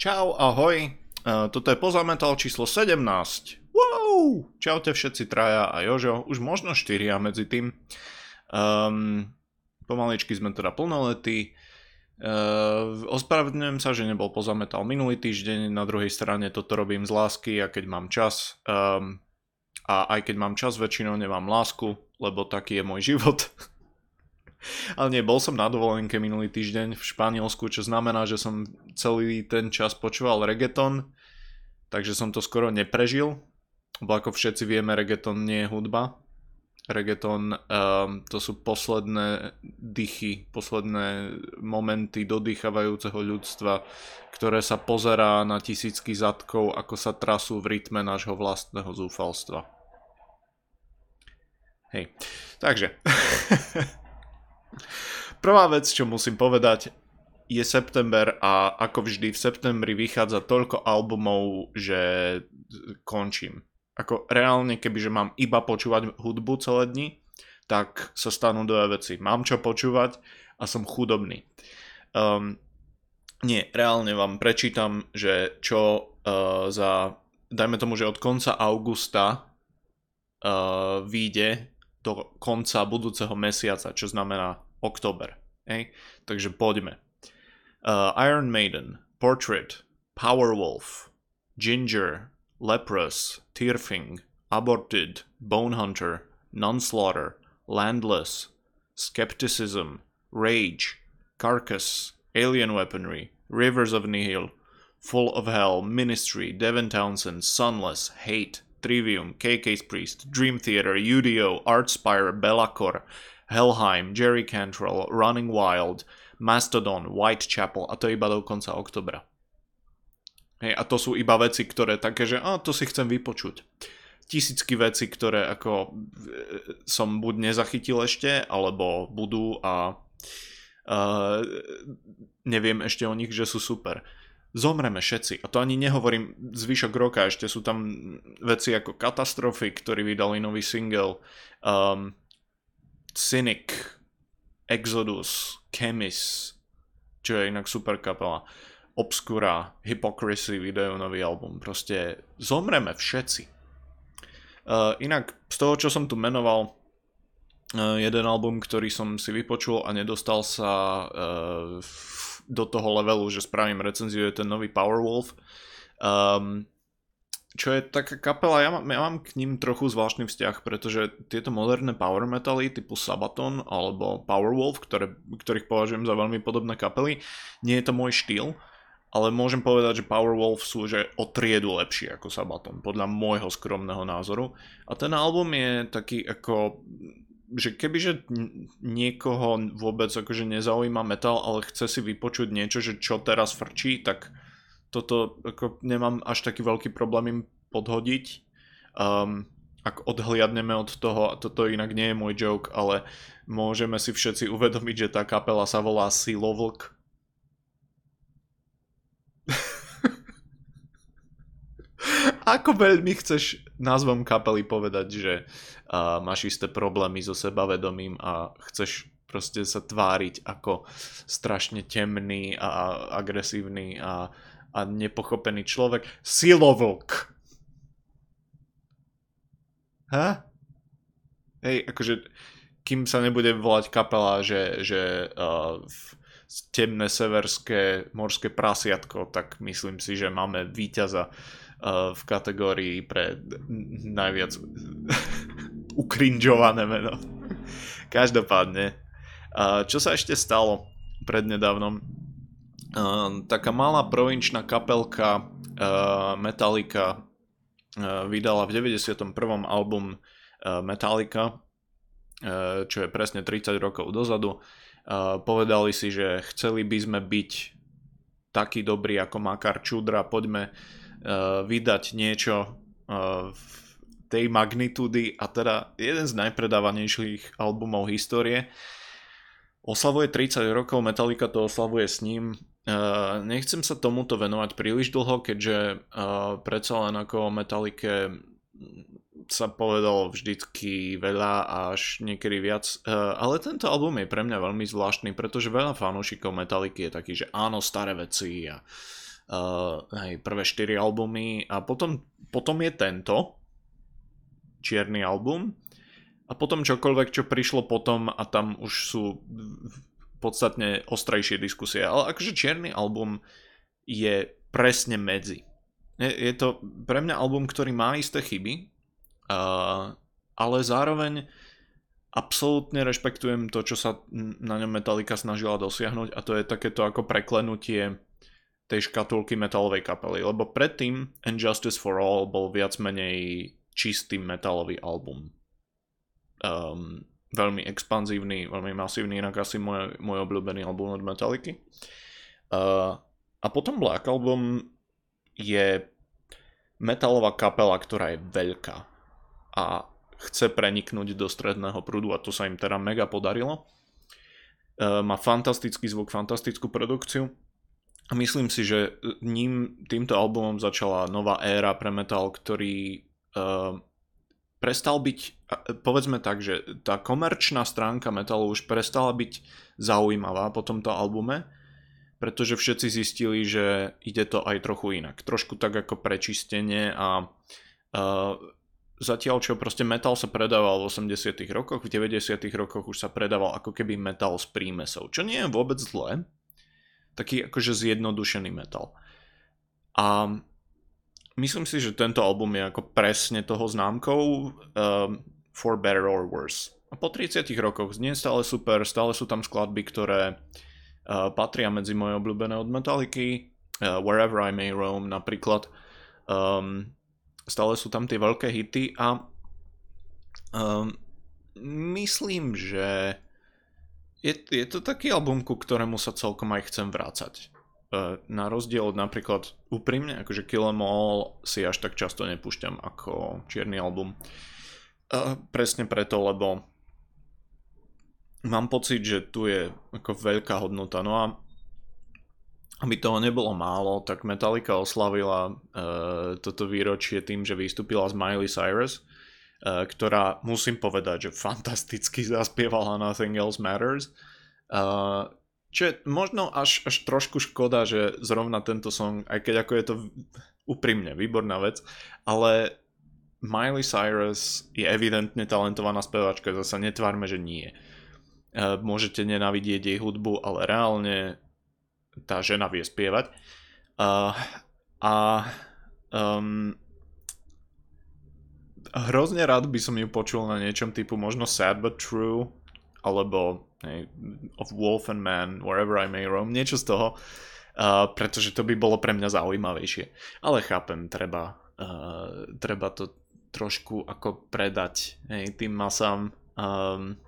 Čau, ahoj. Uh, toto je Pozametal číslo 17. Wow! Čaute všetci traja a Jožo, už možno štyria medzi tým. Um, pomaličky sme teda plnoletí. Uh, ospravedlňujem sa, že nebol Pozametal minulý týždeň, na druhej strane toto robím z lásky a keď mám čas. Um, a aj keď mám čas, väčšinou nemám lásku, lebo taký je môj život. Ale nie, bol som na dovolenke minulý týždeň v Španielsku, čo znamená, že som celý ten čas počúval reggaeton, takže som to skoro neprežil, lebo ako všetci vieme, reggaeton nie je hudba. Reggaeton um, to sú posledné dychy, posledné momenty dodýchavajúceho ľudstva, ktoré sa pozerá na tisícky zadkov, ako sa trasú v rytme nášho vlastného zúfalstva. Hej, takže Prvá vec, čo musím povedať, je september a ako vždy v septembri vychádza toľko albumov, že končím. Ako reálne, kebyže mám iba počúvať hudbu celé dni, tak sa stanú dve veci. Mám čo počúvať a som chudobný. Um, nie, reálne vám prečítam, že čo uh, za, dajme tomu, že od konca augusta uh, vyjde do konca budúceho mesiaca, čo znamená október. Hej? Takže poďme. Uh, Iron Maiden, Portrait, Powerwolf, Ginger, Leprous, Tearfing, Aborted, Bone Hunter, Nonslaughter, Landless, Skepticism, Rage, Carcass, Alien Weaponry, Rivers of Nihil, Full of Hell, Ministry, Devin Townsend, Sunless, Hate, Trivium, KK's Priest, Dream Theater, UDO, Artspire, Bellacore, Helheim, Jerry Cantrell, Running Wild, Mastodon, Whitechapel a to iba do konca oktobra. Hej, a to sú iba veci, ktoré také, že a, to si chcem vypočuť. Tisícky veci, ktoré ako e, som buď nezachytil ešte, alebo budú a uh, neviem ešte o nich, že sú super zomreme všetci. A to ani nehovorím zvyšok roka, ešte sú tam veci ako Katastrofy, ktorí vydali nový single, um, Cynic, Exodus, Chemis, čo je inak super kapela, Obscura, Hypocrisy, video nový album. Proste zomreme všetci. Uh, inak z toho, čo som tu menoval, uh, jeden album, ktorý som si vypočul a nedostal sa uh, do toho levelu, že spravím recenziu, je ten nový Powerwolf. Um, čo je taká kapela, ja mám, ja mám k ním trochu zvláštny vzťah, pretože tieto moderné power metaly typu Sabaton alebo Powerwolf, ktoré, ktorých považujem za veľmi podobné kapely, nie je to môj štýl, ale môžem povedať, že Powerwolf sú že o triedu lepší ako Sabaton, podľa môjho skromného názoru. A ten album je taký ako že kebyže niekoho vôbec akože nezaujíma metal, ale chce si vypočuť niečo, že čo teraz frčí, tak toto ako nemám až taký veľký problém im podhodiť. Um, ak odhliadneme od toho, a toto inak nie je môj joke, ale môžeme si všetci uvedomiť, že tá kapela sa volá Silovlk. Ako veľmi chceš názvom kapely povedať, že uh, máš isté problémy so sebavedomím a chceš proste sa tváriť ako strašne temný a agresívny a, a nepochopený človek. Silovlk! Ha? Hej, akože kým sa nebude volať kapela, že, že uh, temné severské morské prasiatko, tak myslím si, že máme víťaza v kategórii pre najviac ukrinžované meno. Každopádne, uh, čo sa ešte stalo prednedávnom? Uh, taká malá provinčná kapelka Metallica vydala v 91. album Metallica, čo je presne 30 rokov dozadu. Povedali si, že chceli by sme byť taký dobrý ako Makar Čudra, poďme uh, vydať niečo uh, v tej magnitúdy a teda jeden z najpredávanejších albumov histórie. Oslavuje 30 rokov, Metallica to oslavuje s ním. Uh, nechcem sa tomuto venovať príliš dlho, keďže predsa len ako Metallica sa povedalo vždycky veľa až niekedy viac, ale tento album je pre mňa veľmi zvláštny, pretože veľa fanúšikov Metalliky je taký, že áno, staré veci a uh, uh, hej, prvé 4 albumy a potom, potom je tento čierny album a potom čokoľvek, čo prišlo potom a tam už sú podstatne ostrejšie diskusie. Ale akože čierny album je presne medzi. Je, je to pre mňa album, ktorý má isté chyby, uh, ale zároveň absolútne rešpektujem to, čo sa na ňom Metallica snažila dosiahnuť a to je takéto ako preklenutie tej škatulky metalovej kapely, lebo predtým Injustice for All bol viac menej čistý metalový album. Um, veľmi expanzívny, veľmi masívny, inak asi môj, môj obľúbený album od Metallicy. Uh, a potom Black Album je metalová kapela, ktorá je veľká a chce preniknúť do stredného prúdu a to sa im teda mega podarilo. E, má fantastický zvuk, fantastickú produkciu myslím si, že ním, týmto albumom začala nová éra pre metal, ktorý e, prestal byť, povedzme tak, že tá komerčná stránka metalu už prestala byť zaujímavá po tomto albume, pretože všetci zistili, že ide to aj trochu inak. Trošku tak ako prečistenie a uh, zatiaľ čo proste metal sa predával v 80 rokoch, v 90 rokoch už sa predával ako keby metal s prímesou, čo nie je vôbec zlé, taký akože zjednodušený metal. A myslím si, že tento album je ako presne toho známkou um, For Better or Worse. A po 30 rokoch znie stále super, stále sú tam skladby, ktoré uh, patria medzi moje obľúbené od Metallicy, uh, Wherever I May Roam napríklad. Um, stále sú tam tie veľké hity a um, myslím, že je, je to taký album, ku ktorému sa celkom aj chcem vrácať. Uh, na rozdiel od napríklad úprimne, akože Kill Em All si až tak často nepúšťam ako čierny album. Uh, presne preto, lebo mám pocit, že tu je ako veľká hodnota. No a aby toho nebolo málo, tak Metallica oslavila uh, toto výročie tým, že vystúpila z Miley Cyrus, ktorá, musím povedať, že fantasticky zaspievala Nothing Else Matters. Uh, čo je možno až, až trošku škoda, že zrovna tento song, aj keď ako je to úprimne výborná vec, ale Miley Cyrus je evidentne talentovaná spevačka, zase netvárme, že nie. Uh, môžete nenávidieť jej hudbu, ale reálne tá žena vie spievať. Uh, a um, hrozne rád by som ju počul na niečom typu možno Sad But True, alebo hey, Of Wolf and Man, Wherever I May Roam, niečo z toho, uh, pretože to by bolo pre mňa zaujímavejšie. Ale chápem, treba, uh, treba to trošku ako predať hey, tým masám. Um,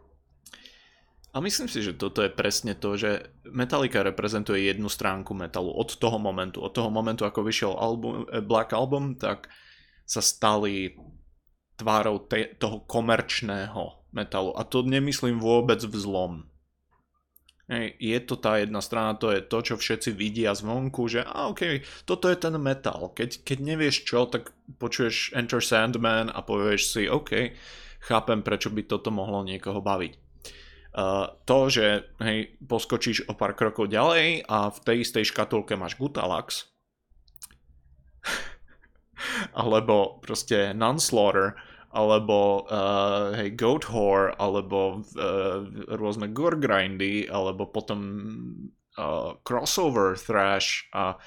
a myslím si, že toto je presne to, že Metallica reprezentuje jednu stránku metalu od toho momentu. Od toho momentu, ako vyšiel album, eh, Black Album, tak sa stali tvárou te, toho komerčného metalu. A to nemyslím vôbec v zlom. Hej, je to tá jedna strana, to je to, čo všetci vidia zvonku, že a ok, toto je ten metal. Keď, keď nevieš čo, tak počuješ Enter Sandman a povieš si, ok, chápem, prečo by toto mohlo niekoho baviť. Uh, to, že hej, poskočíš o pár krokov ďalej a v tej istej škatulke máš Gutalax alebo proste Nunslaughter alebo uh, hej, Goat Whore alebo uh, rôzne gore grindy alebo potom uh, crossover thrash a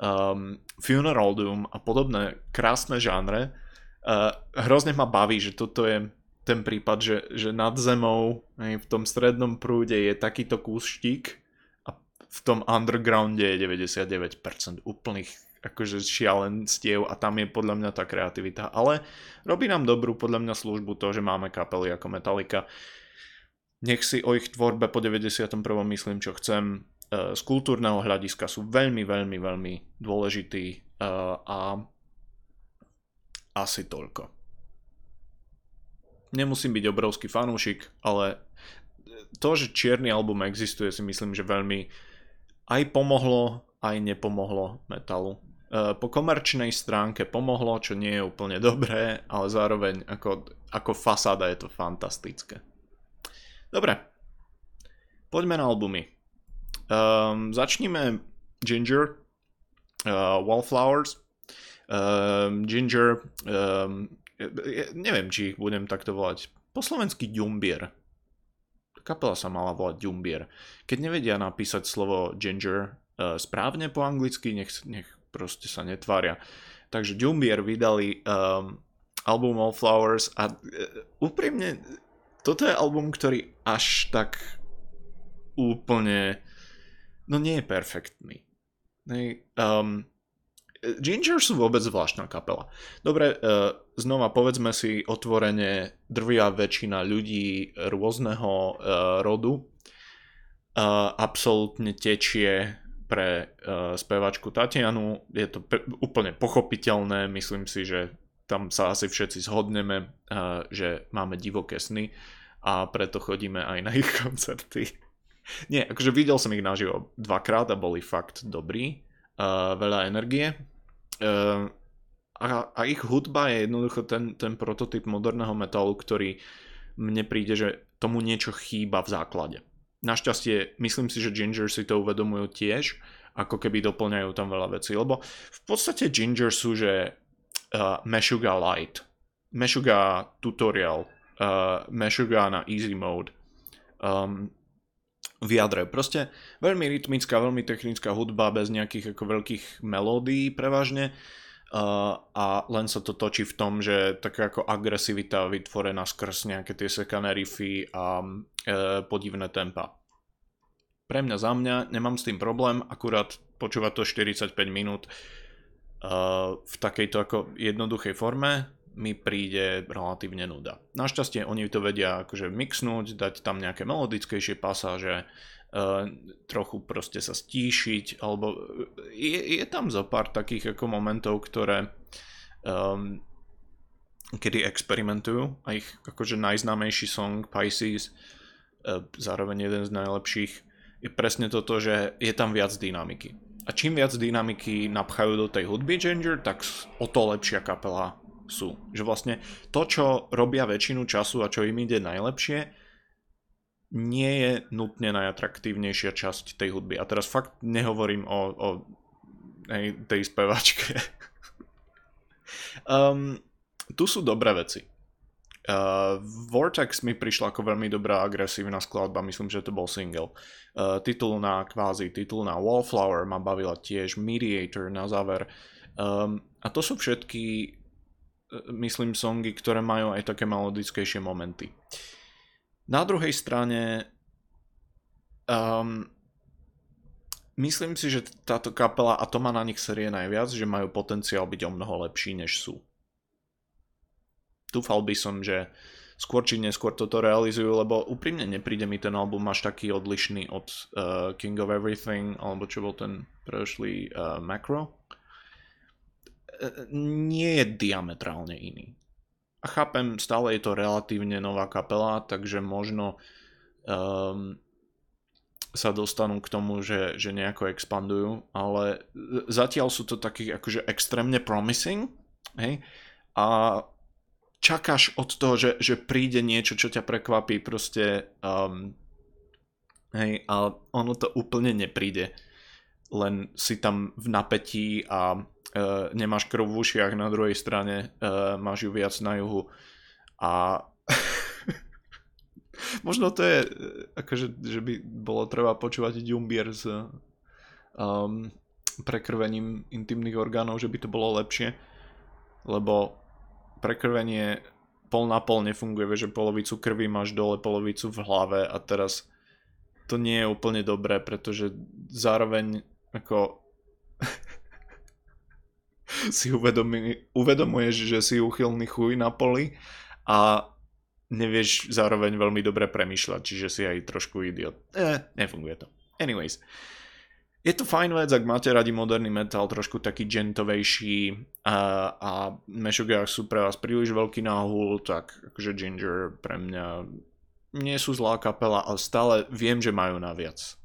um, funeral doom a podobné krásne žánre. Uh, hrozne ma baví, že toto je ten prípad, že, že nad zemou hej, v tom strednom prúde je takýto kus štík a v tom undergrounde je 99% úplných akože šialenstiev a tam je podľa mňa tá kreativita. Ale robí nám dobrú podľa mňa službu to, že máme kapely ako Metallica. Nech si o ich tvorbe po 91. myslím, čo chcem. E, z kultúrneho hľadiska sú veľmi, veľmi, veľmi dôležití e, a asi toľko nemusím byť obrovský fanúšik, ale to, že čierny album existuje, si myslím, že veľmi aj pomohlo, aj nepomohlo metalu. E, po komerčnej stránke pomohlo, čo nie je úplne dobré, ale zároveň ako, ako fasáda je to fantastické. Dobre, poďme na albumy. Um, začníme Ginger. uh, Wallflowers, um, Ginger, um, neviem, či ich budem takto volať. Po slovensky Ďumbier. Kapela sa mala volať Ďumbier. Keď nevedia napísať slovo Ginger uh, správne po anglicky, nech, nech proste sa netvária. Takže Ďumbier vydali um, album Wallflowers a uh, úprimne toto je album, ktorý až tak úplne no nie je perfektný. Um, Ginger sú vôbec zvláštna kapela. Dobre, uh, znova povedzme si otvorene, drvia väčšina ľudí rôzneho uh, rodu uh, absolútne tečie pre uh, spevačku Tatianu. Je to pe- úplne pochopiteľné, myslím si, že tam sa asi všetci zhodneme, uh, že máme divoké sny a preto chodíme aj na ich koncerty. Nie, akože videl som ich naživo dvakrát a boli fakt dobrí. Uh, veľa energie. Uh, a, a ich hudba je jednoducho ten, ten prototyp moderného metalu, ktorý mne príde, že tomu niečo chýba v základe. Našťastie, myslím si, že Ginger si to uvedomujú tiež, ako keby doplňajú tam veľa vecí, lebo v podstate Ginger sú, že uh, Meshuga Light, Meshuga Tutorial, uh, Meshuga na Easy Mode, um, v jadre. Proste veľmi rytmická, veľmi technická hudba bez nejakých ako veľkých melódií prevažne. uh, a len sa to točí v tom, že taká ako agresivita vytvorená skrz nejaké tie sekané riffy a uh, podivné tempa. Pre mňa za mňa nemám s tým problém, akurát počúvať to 45 minút uh, v takejto ako jednoduchej forme mi príde relatívne nuda. Našťastie oni to vedia akože mixnúť, dať tam nejaké melodickejšie pasáže, trochu proste sa stíšiť, alebo je, je tam zo pár takých ako momentov, ktoré um, kedy experimentujú a ich akože najznámejší song Pisces, uh, zároveň jeden z najlepších, je presne toto, že je tam viac dynamiky. A čím viac dynamiky napchajú do tej hudby Ginger, tak o to lepšia kapela sú. Že vlastne to, čo robia väčšinu času a čo im ide najlepšie, nie je nutne najatraktívnejšia časť tej hudby. A teraz fakt nehovorím o, o hej, tej spevačke. um, tu sú dobré veci. Uh, Vortex mi prišla ako veľmi dobrá agresívna skladba, myslím, že to bol single. Uh, titulná kvázi, titulná Wallflower ma bavila tiež, Mediator na záver. Um, a to sú všetky myslím, songy, ktoré majú aj také melodickejšie momenty. Na druhej strane um, myslím si, že táto kapela, a to má na nich série najviac, že majú potenciál byť o mnoho lepší, než sú. Dúfal by som, že skôr či neskôr toto realizujú, lebo úprimne nepríde mi ten album až taký odlišný od uh, King of Everything, alebo čo bol ten predošlý uh, Macro nie je diametrálne iný. A chápem, stále je to relatívne nová kapela, takže možno um, sa dostanú k tomu, že, že nejako expandujú, ale zatiaľ sú to takí akože extrémne promising, hej, a čakáš od toho, že, že príde niečo, čo ťa prekvapí, proste, um, hej, a ono to úplne nepríde, len si tam v napätí a uh, nemáš krv v ušiach, na druhej strane uh, máš ju viac na juhu. A možno to je, akože, že by bolo treba počúvať Jumbier s um, prekrvením intimných orgánov, že by to bolo lepšie, lebo prekrvenie pol na pol nefunguje, že polovicu krvi máš dole, polovicu v hlave a teraz to nie je úplne dobré, pretože zároveň ako si uvedomí, uvedomuješ, že si uchylný chuj na poli a nevieš zároveň veľmi dobre premýšľať, čiže si aj trošku idiot. Eh, nefunguje to. Anyways. Je to fajn vec, ak máte radi moderný metal, trošku taký gentovejší a, a Meshuggah sú pre vás príliš veľký náhul, tak akože Ginger pre mňa nie sú zlá kapela, ale stále viem, že majú naviac.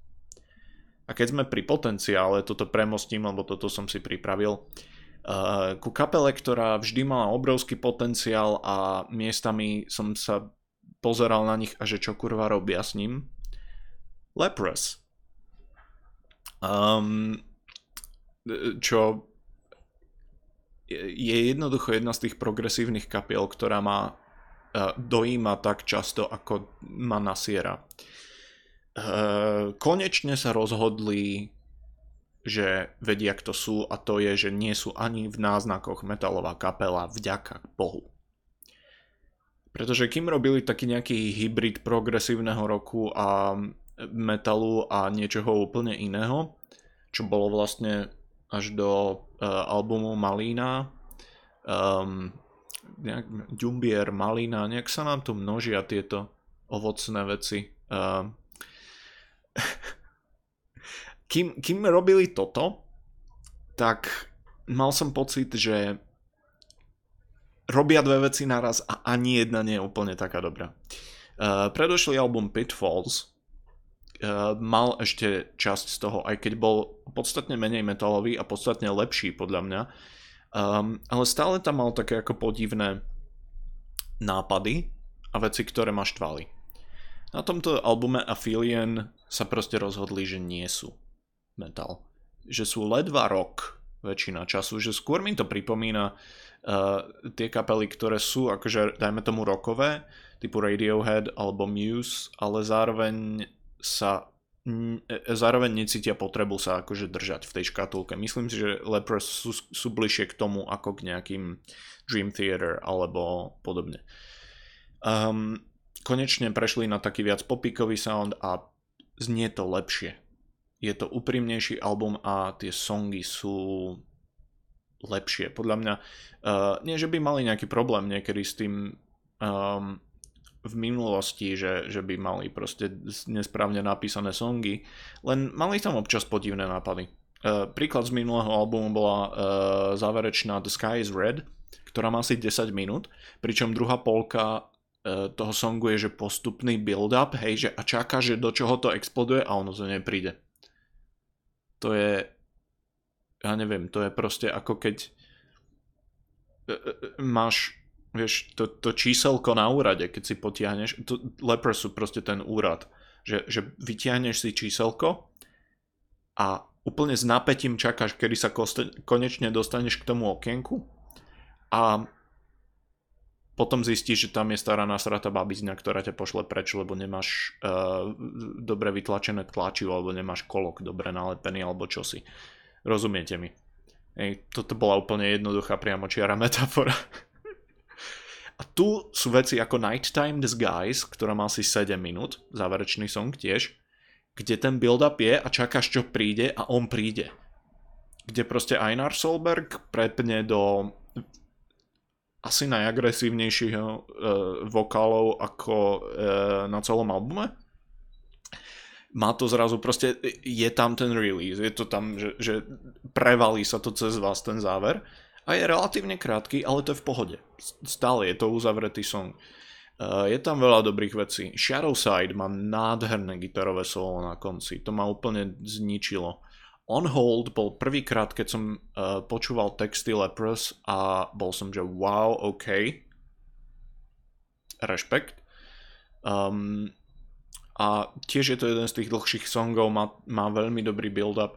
A keď sme pri potenciále, toto premostím, lebo toto som si pripravil, uh, ku kapele, ktorá vždy mala obrovský potenciál a miestami som sa pozeral na nich a že čo kurva robia s ním. Leprous. Um, čo je jednoducho jedna z tých progresívnych kapiel, ktorá ma dojíma tak často, ako ma nasiera. Konečne sa rozhodli, že vedia, kto sú a to je, že nie sú ani v náznakoch metalová kapela vďaka Bohu. Pretože kým robili taký nejaký hybrid progresívneho roku a metalu a niečoho úplne iného, čo bolo vlastne až do uh, albumu Malína, um, nejak, Ďumbier, Malína, nejak sa nám tu množia tieto ovocné veci. Uh, kým, kým robili toto, tak mal som pocit, že robia dve veci naraz a ani jedna nie je úplne taká dobrá. Uh, predošlý album Pitfalls uh, mal ešte časť z toho, aj keď bol podstatne menej metalový a podstatne lepší podľa mňa, um, ale stále tam mal také ako podivné nápady a veci, ktoré ma štvali. Na tomto albume Aphelion sa proste rozhodli, že nie sú metal. Že sú ledva rock väčšina času, že skôr mi to pripomína uh, tie kapely, ktoré sú akože dajme tomu rokové, typu Radiohead alebo Muse, ale zároveň sa e, zároveň necítia potrebu sa akože držať v tej škatulke. Myslím si, že Lepros sú, sú bližšie k tomu ako k nejakým Dream Theater alebo podobne. Um, konečne prešli na taký viac popíkový sound a znie to lepšie. Je to úprimnejší album a tie songy sú lepšie. Podľa mňa, uh, nie že by mali nejaký problém niekedy s tým um, v minulosti, že, že by mali proste nesprávne napísané songy, len mali tam občas podivné nápady. Uh, príklad z minulého albumu bola uh, záverečná The Sky is Red, ktorá má asi 10 minút, pričom druhá polka toho songu je, že postupný build-up, hej, že a čaká, že do čoho to exploduje a ono to nepríde. To je ja neviem, to je proste ako keď e, e, e, máš, vieš, to, to číselko na úrade, keď si potiahneš, to, lepre sú proste ten úrad, že, že vytiahneš si číselko a úplne s napätím čakáš, kedy sa koste, konečne dostaneš k tomu okienku a potom zistíš, že tam je stará nasratá babizňa, ktorá ťa pošle preč, lebo nemáš uh, dobre vytlačené tlačivo, alebo nemáš kolok dobre nalepený, alebo čosi. Rozumiete mi? Ej, toto bola úplne jednoduchá priamočiara metafora. A tu sú veci ako Nighttime Disguise, ktorá má asi 7 minút, záverečný song tiež, kde ten build-up je a čakáš, čo príde a on príde. Kde proste Einar Solberg prepne do asi najagresívnejších uh, vokálov ako uh, na celom albume má to zrazu proste, je tam ten release, je to tam, že, že prevalí sa to cez vás ten záver a je relatívne krátky, ale to je v pohode. Stále je to uzavretý song. Uh, je tam veľa dobrých vecí. Shadow Side má nádherné gitarové solo na konci, to ma úplne zničilo. On Hold bol prvýkrát, keď som uh, počúval texty Lepros a bol som, že wow, OK. Rešpekt. Um, a tiež je to jeden z tých dlhších songov, má, má veľmi dobrý build-up.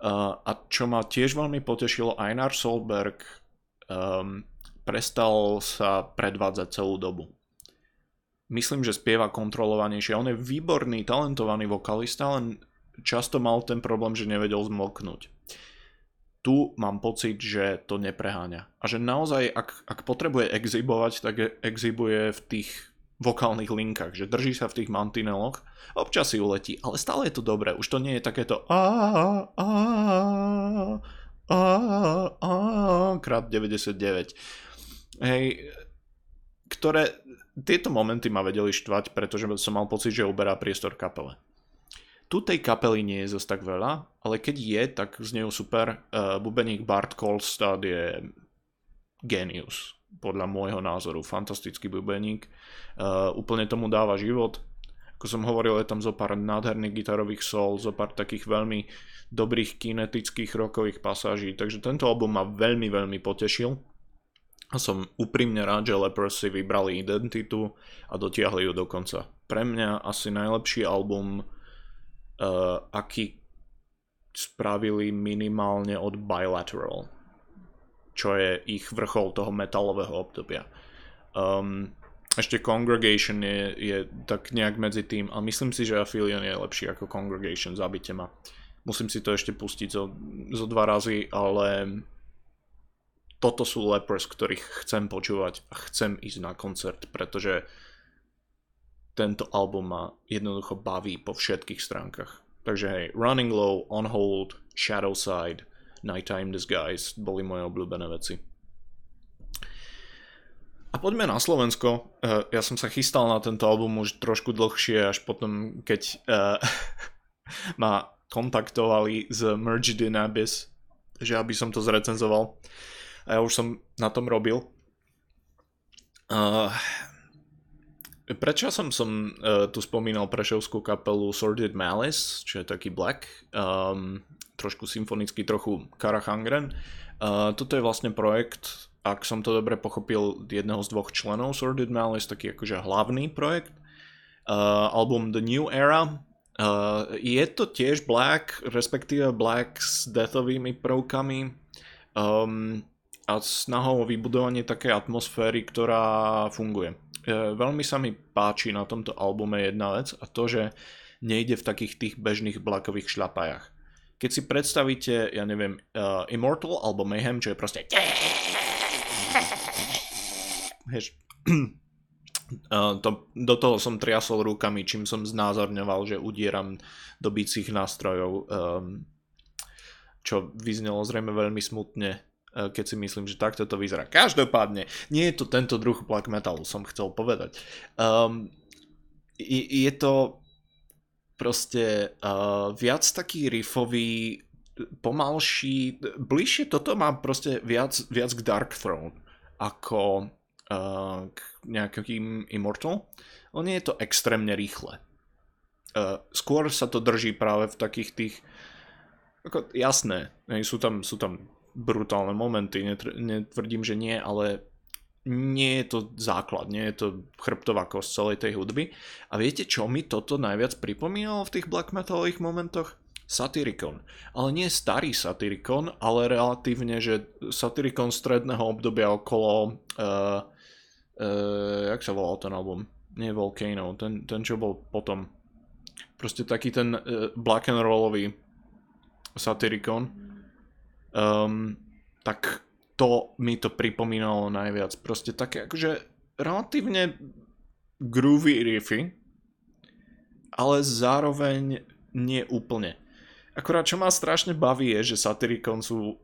Uh, a čo ma tiež veľmi potešilo, Einar Solberg um, prestal sa predvádzať celú dobu. Myslím, že spieva kontrolovanejšie. On je výborný, talentovaný vokalista, len často mal ten problém, že nevedel zmlknúť. Tu mám pocit, že to nepreháňa. A že naozaj, ak, ak potrebuje exibovať, tak exibuje v tých vokálnych linkách, že drží sa v tých mantineloch, občas si uletí, ale stále je to dobré, už to nie je takéto krát 99. Hej, ktoré tieto momenty ma vedeli štvať, pretože som mal pocit, že uberá priestor kapele. Tu tej kapely nie je zase tak veľa, ale keď je, tak z neho super. Uh, bubeník Bart Kolstad je genius podľa môjho názoru. Fantastický bubeník, uh, úplne tomu dáva život. Ako som hovoril, je tam zo pár nádherných gitarových sol, zo pár takých veľmi dobrých kinetických rokových pasáží, takže tento album ma veľmi, veľmi potešil. A som úprimne rád, že Lepers si vybrali identitu a dotiahli ju do konca. Pre mňa asi najlepší album, uh, aký spravili minimálne od Bilateral, čo je ich vrchol toho metalového obdobia. Um, ešte Congregation je, je tak nejak medzi tým a myslím si, že Aphelion je lepší ako Congregation, zabite ma. Musím si to ešte pustiť zo, zo dva razy, ale toto sú lepers, ktorých chcem počúvať a chcem ísť na koncert, pretože tento album ma jednoducho baví po všetkých stránkach. Takže hej, Running Low, On Hold, Shadow Side, Nighttime Disguise boli moje obľúbené veci. A poďme na Slovensko. Uh, ja som sa chystal na tento album už trošku dlhšie, až potom, keď uh, ma kontaktovali z Merged in Abyss, že aby som to zrecenzoval. A ja už som na tom robil. Uh, prečo som, som uh, tu spomínal prešovskú kapelu Sordid Malice, čo je taký black, um, trošku symfonický, trochu Karachangren. Uh, toto je vlastne projekt ak som to dobre pochopil, jedného z dvoch členov Sordid Malice, taký akože hlavný projekt. Uh, album The New Era. Uh, je to tiež black, respektíve black s deathovými prvkami um, a snahou o vybudovanie takej atmosféry, ktorá funguje. Uh, veľmi sa mi páči na tomto albume jedna vec a to, že nejde v takých tých bežných blackových šľapajach. Keď si predstavíte, ja neviem, uh, Immortal alebo Mayhem, čo je proste Hež, to, do toho som triasol rukami, čím som znázorňoval, že udieram do bicích nástrojov, um, čo vyznelo zrejme veľmi smutne, uh, keď si myslím, že takto to vyzerá. Každopádne, nie je to tento druh black metalu, som chcel povedať. Um, je, to proste uh, viac taký riffový, pomalší, bližšie toto má proste viac, viac k Dark Throne ako uh, k nejakým Immortal. On je to extrémne rýchle. Uh, skôr sa to drží práve v takých tých ako, jasné, sú tam, sú tam brutálne momenty, netvrdím, že nie, ale nie je to základ, nie je to chrbtová kosť celej tej hudby. A viete, čo mi toto najviac pripomínalo v tých black metalových momentoch? Satyricon. Ale nie starý Satyricon, ale relatívne, že Satyricon stredného obdobia okolo... Uh, uh, jak sa volal ten album? Nie Volcano, ten, ten čo bol potom. Proste taký ten uh, black and rollový Satyricon. Um, tak to mi to pripomínalo najviac. Proste také akože relatívne groovy riffy, ale zároveň nie úplne. Akorát čo ma strašne baví je, že Satyricon sú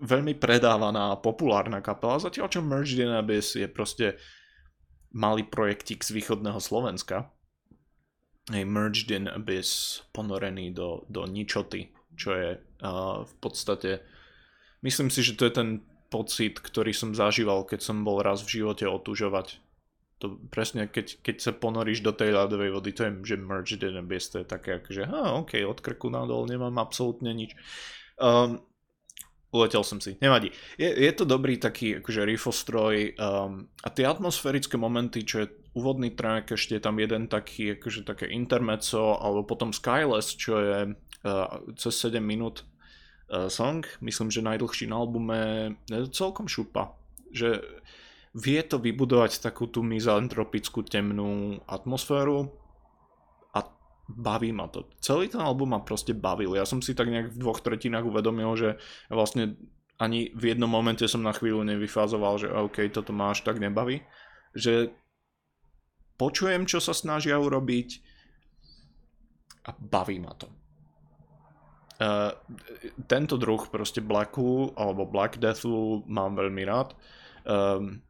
veľmi predávaná a populárna kapela, zatiaľ čo Merged in Abyss je proste malý projektik z východného Slovenska. Hey, Merged in Abyss ponorený do, do ničoty, čo je uh, v podstate myslím si, že to je ten pocit, ktorý som zažíval, keď som bol raz v živote otužovať to presne, keď, keď sa ponoríš do tej ľadovej vody, to je, že merged in abyss, to je také že ha, ok, od krku nadol nemám absolútne nič. Um, uletel som si, nevadí. Je, je to dobrý taký akože riffostroj um, a tie atmosférické momenty, čo je úvodný track, ešte je tam jeden taký, akože také intermezzo, alebo potom Skyless, čo je uh, cez 7 minút uh, song, myslím, že najdlhší na albume, celkom šupa. Že vie to vybudovať takú tú mizantropickú temnú atmosféru a baví ma to. Celý ten album ma proste bavil. Ja som si tak nejak v dvoch tretinách uvedomil, že vlastne ani v jednom momente som na chvíľu nevyfázoval, že OK, toto ma až tak nebaví. Že počujem, čo sa snažia urobiť a baví ma to. Uh, tento druh proste Blacku alebo Black Deathu mám veľmi rád. Um,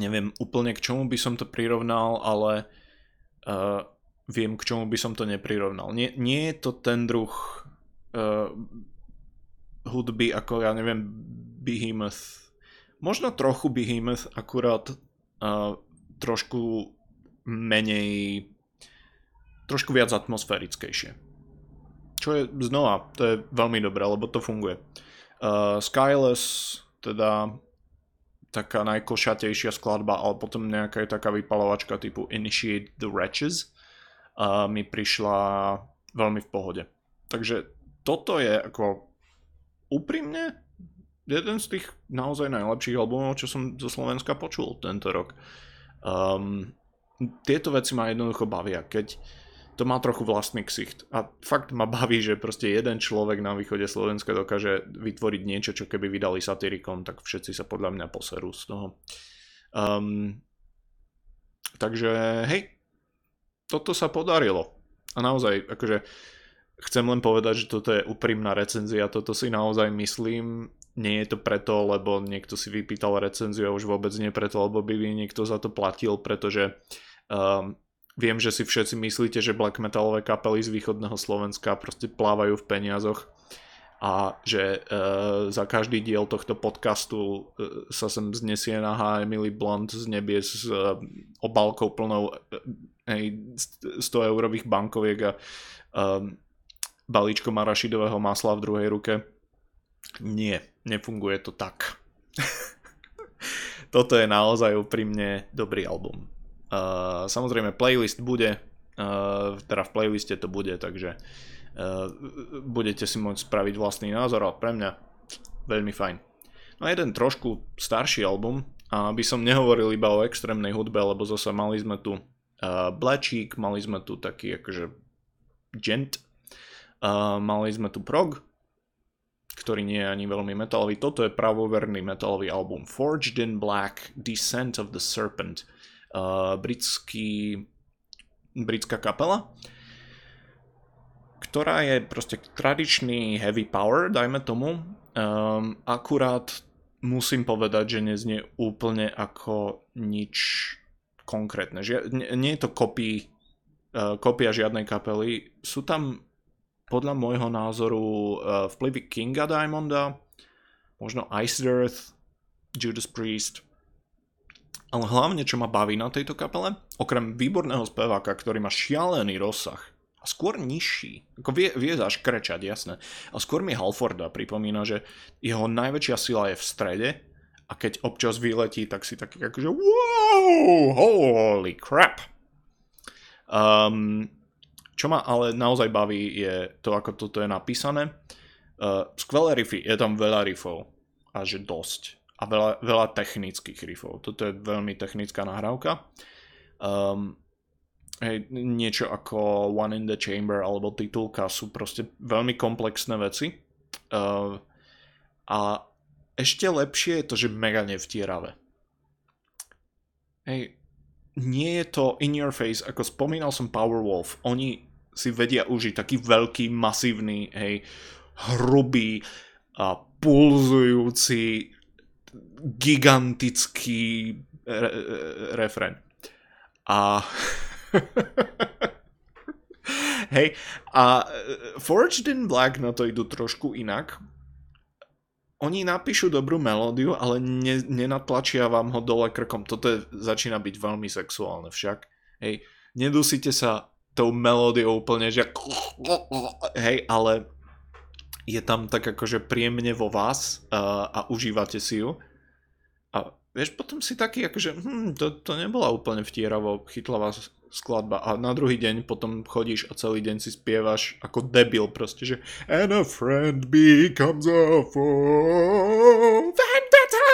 neviem úplne k čomu by som to prirovnal, ale uh, viem k čomu by som to neprirovnal. Nie, nie je to ten druh uh, hudby ako, ja neviem, Behemoth. Možno trochu Behemoth, akurát uh, trošku menej, trošku viac atmosférickejšie. Čo je znova, to je veľmi dobré, lebo to funguje. Uh, Skyless, teda taká najkošatejšia skladba, ale potom nejaká je taká vypalovačka typu Initiate the Wretches uh, mi prišla veľmi v pohode. Takže toto je ako úprimne jeden z tých naozaj najlepších albumov, čo som zo Slovenska počul tento rok. Um, tieto veci ma jednoducho bavia, keď to má trochu vlastný ksicht. A fakt ma baví, že proste jeden človek na východe Slovenska dokáže vytvoriť niečo, čo keby vydali satirikom, tak všetci sa podľa mňa poserú z toho. Um, takže hej, toto sa podarilo. A naozaj, akože chcem len povedať, že toto je úprimná recenzia, toto si naozaj myslím, nie je to preto, lebo niekto si vypýtal recenziu a už vôbec nie preto, lebo by niekto za to platil, pretože um, viem, že si všetci myslíte, že black metalové kapely z východného Slovenska proste plávajú v peniazoch a že uh, za každý diel tohto podcastu uh, sa sem znesie nahá Emily Blunt z nebies s uh, obálkou plnou hej, 100 eurových bankoviek a um, balíčkom arašidového masla v druhej ruke. Nie, nefunguje to tak. Toto je naozaj úprimne dobrý album. Uh, samozrejme playlist bude, uh, teda v playliste to bude, takže uh, budete si môcť spraviť vlastný názor a pre mňa veľmi fajn. No jeden trošku starší album, aby som nehovoril iba o extrémnej hudbe, lebo zase mali sme tu uh, Blačík, mali sme tu taký akože gent, uh, mali sme tu prog, ktorý nie je ani veľmi metalový. Toto je pravoverný metalový album Forged in Black, Descent of the Serpent. Uh, britský, britská kapela, ktorá je proste tradičný heavy power, dajme tomu. Um, akurát musím povedať, že neznie úplne ako nič konkrétne. Žia, nie, nie je to kopí, uh, kopia žiadnej kapely. Sú tam podľa môjho názoru uh, vplyvy Kinga Diamonda, možno Ice Earth, Judas Priest, ale hlavne čo ma baví na tejto kapele, okrem výborného speváka, ktorý má šialený rozsah, a skôr nižší, ako vie, vie zaškrečať, jasné, a skôr mi Halforda pripomína, že jeho najväčšia sila je v strede a keď občas vyletí, tak si taký akože wow, holy crap. Um, čo ma ale naozaj baví je to, ako toto je napísané. Uh, skvelé riffy, je tam veľa riffov a že dosť. A veľa, veľa technických riffov. Toto je veľmi technická nahrávka. Um, hej, niečo ako One in the Chamber alebo titulka sú proste veľmi komplexné veci. Uh, a ešte lepšie je to, že mega nevtieravé. Hej, nie je to in your face, ako spomínal som Powerwolf, oni si vedia užiť taký veľký, masívny, hej, hrubý a pulzujúci gigantický re, refren. A hej, a Forged in Black na to idú trošku inak, oni napíšu dobrú melódiu, ale ne, nenatlačia vám ho dole krkom. Toto je, začína byť veľmi sexuálne však. Hej, nedusíte sa tou melódiou úplne, že hej, ale je tam tak akože príjemne vo vás uh, a užívate si ju. A vieš, potom si taký akože, hm, to, to nebola úplne vtieravo chytlavá skladba a na druhý deň potom chodíš a celý deň si spievaš ako debil proste, že And a friend becomes a foe Vendetta!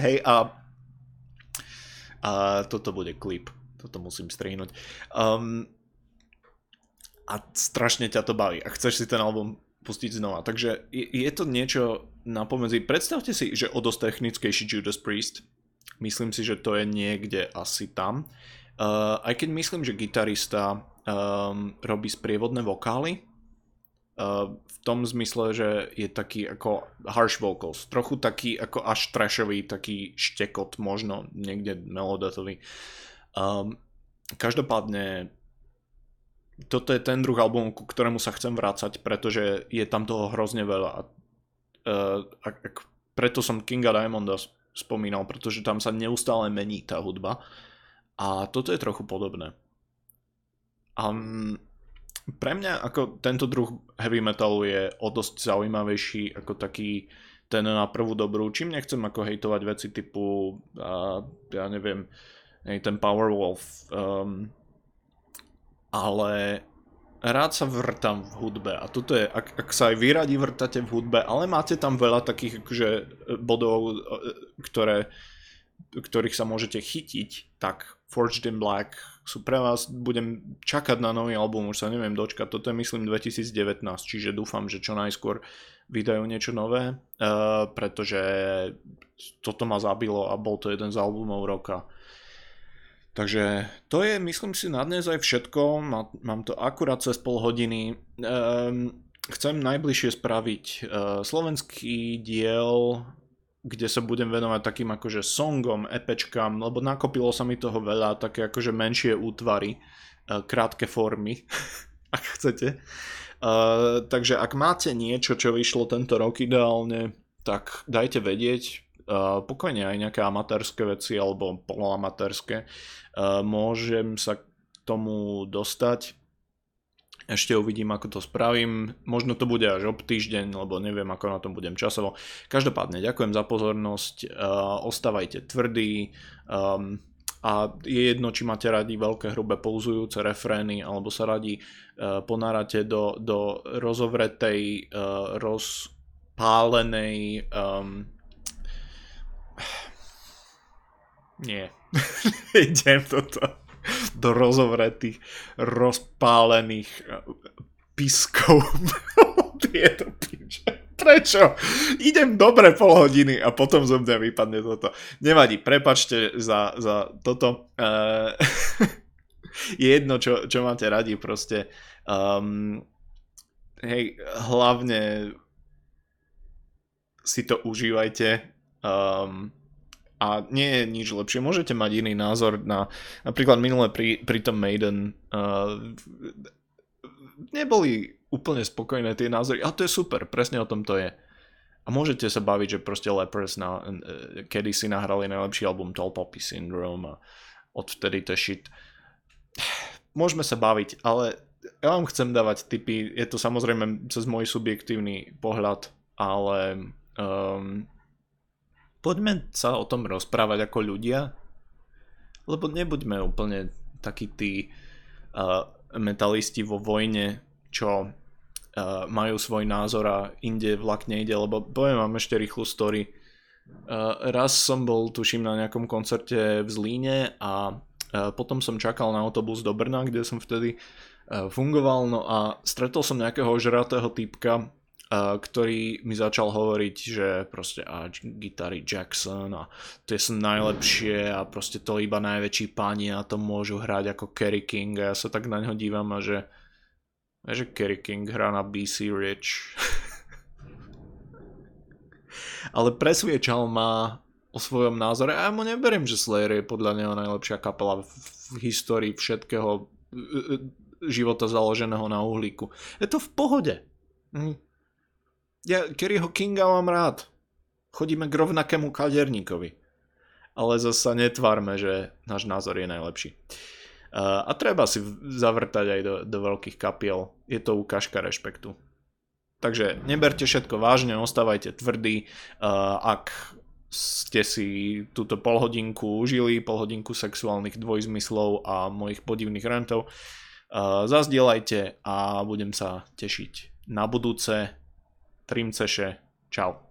Hej a a toto bude klip. Toto musím strihnúť. Um, a strašne ťa to baví a chceš si ten album pustiť znova. Takže je, je to niečo na pomedzi. Predstavte si, že o dosť technickejší Judas Priest. Myslím si, že to je niekde asi tam. Uh, aj keď myslím, že gitarista um, robí sprievodné vokály, uh, v tom zmysle, že je taký ako harsh vocals, trochu taký ako až trashový, taký štekot, možno niekde melodatový. Um, každopádne toto je ten druh album, ku ktorému sa chcem vrácať, pretože je tam toho hrozne veľa. Uh, a, a, preto som Kinga Diamonda spomínal, pretože tam sa neustále mení tá hudba. A toto je trochu podobné. A pre mňa ako tento druh heavy metalu je o dosť zaujímavejší ako taký ten na prvú dobrú. Čím nechcem ako hejtovať veci typu, uh, ja neviem, ten Powerwolf, um, ale rád sa vrtam v hudbe a toto je, ak, ak sa aj vy radi vrtate v hudbe, ale máte tam veľa takých akože bodov, ktoré, ktorých sa môžete chytiť, tak Forged in Black sú pre vás, budem čakať na nový album, už sa neviem dočkať, toto je myslím 2019, čiže dúfam, že čo najskôr vydajú niečo nové, uh, pretože toto ma zabilo a bol to jeden z albumov roka. Takže to je, myslím si, na dnes aj všetko. Mám to akurát cez pol hodiny. Um, chcem najbližšie spraviť uh, slovenský diel, kde sa budem venovať takým akože songom, epečkám, lebo nakopilo sa mi toho veľa, také akože menšie útvary, uh, krátke formy, ak chcete. Uh, takže ak máte niečo, čo vyšlo tento rok ideálne, tak dajte vedieť, uh, pokojne aj nejaké amatérske veci alebo poloamatérske. Uh, môžem sa k tomu dostať. Ešte uvidím, ako to spravím. Možno to bude až ob týždeň, lebo neviem, ako na tom budem časovo. Každopádne, ďakujem za pozornosť. Uh, ostávajte tvrdí. Um, a je jedno, či máte radi veľké, hrubé, pouzujúce refrény, alebo sa radi ponárate do, do rozovretej, rozpálenej um, nie. Idem toto do rozovretých, rozpálených eh, piskov. Tieto piče. Prečo? Idem dobre pol hodiny a potom zo mňa vypadne toto. Nevadí, prepačte za, za toto. Je jedno, čo, čo máte radi proste. Um, hej, hlavne si to užívajte. Um, a nie je nič lepšie. Môžete mať iný názor na napríklad minulé pri, pri tom Maiden uh, neboli úplne spokojné tie názory, a to je super, presne o tom to je. A môžete sa baviť, že proste Lepers na, uh, kedy si nahrali najlepší album Tall Poppy Syndrome a odvtedy to shit. Môžeme sa baviť, ale ja vám chcem dávať tipy, je to samozrejme cez môj subjektívny pohľad, ale um, poďme sa o tom rozprávať ako ľudia, lebo nebuďme úplne takí tí uh, metalisti vo vojne, čo uh, majú svoj názor a inde vlak nejde, lebo poviem vám ešte rýchlu story. Uh, raz som bol, tuším, na nejakom koncerte v Zlíne a uh, potom som čakal na autobus do Brna, kde som vtedy uh, fungoval, no a stretol som nejakého žratého typka, ktorý mi začal hovoriť, že proste a gitary Jackson a tie sú najlepšie a proste to iba najväčší páni a to môžu hrať ako Kerry King a ja sa tak na ňo dívam a že a že Kerry King hrá na BC Rich ale presviečal ma o svojom názore a ja mu neberiem, že Slayer je podľa neho najlepšia kapela v, v histórii všetkého e, e, života založeného na uhlíku. Je to v pohode. Hm ja Kerryho Kinga mám rád. Chodíme k rovnakému kaderníkovi. Ale zase netvárme, že náš názor je najlepší. A treba si zavrtať aj do, do veľkých kapiel. Je to ukážka rešpektu. Takže neberte všetko vážne, ostávajte tvrdí. Ak ste si túto polhodinku užili, polhodinku sexuálnych dvojzmyslov a mojich podivných rentov, uh, zazdielajte a budem sa tešiť na budúce. Trimceše, čau.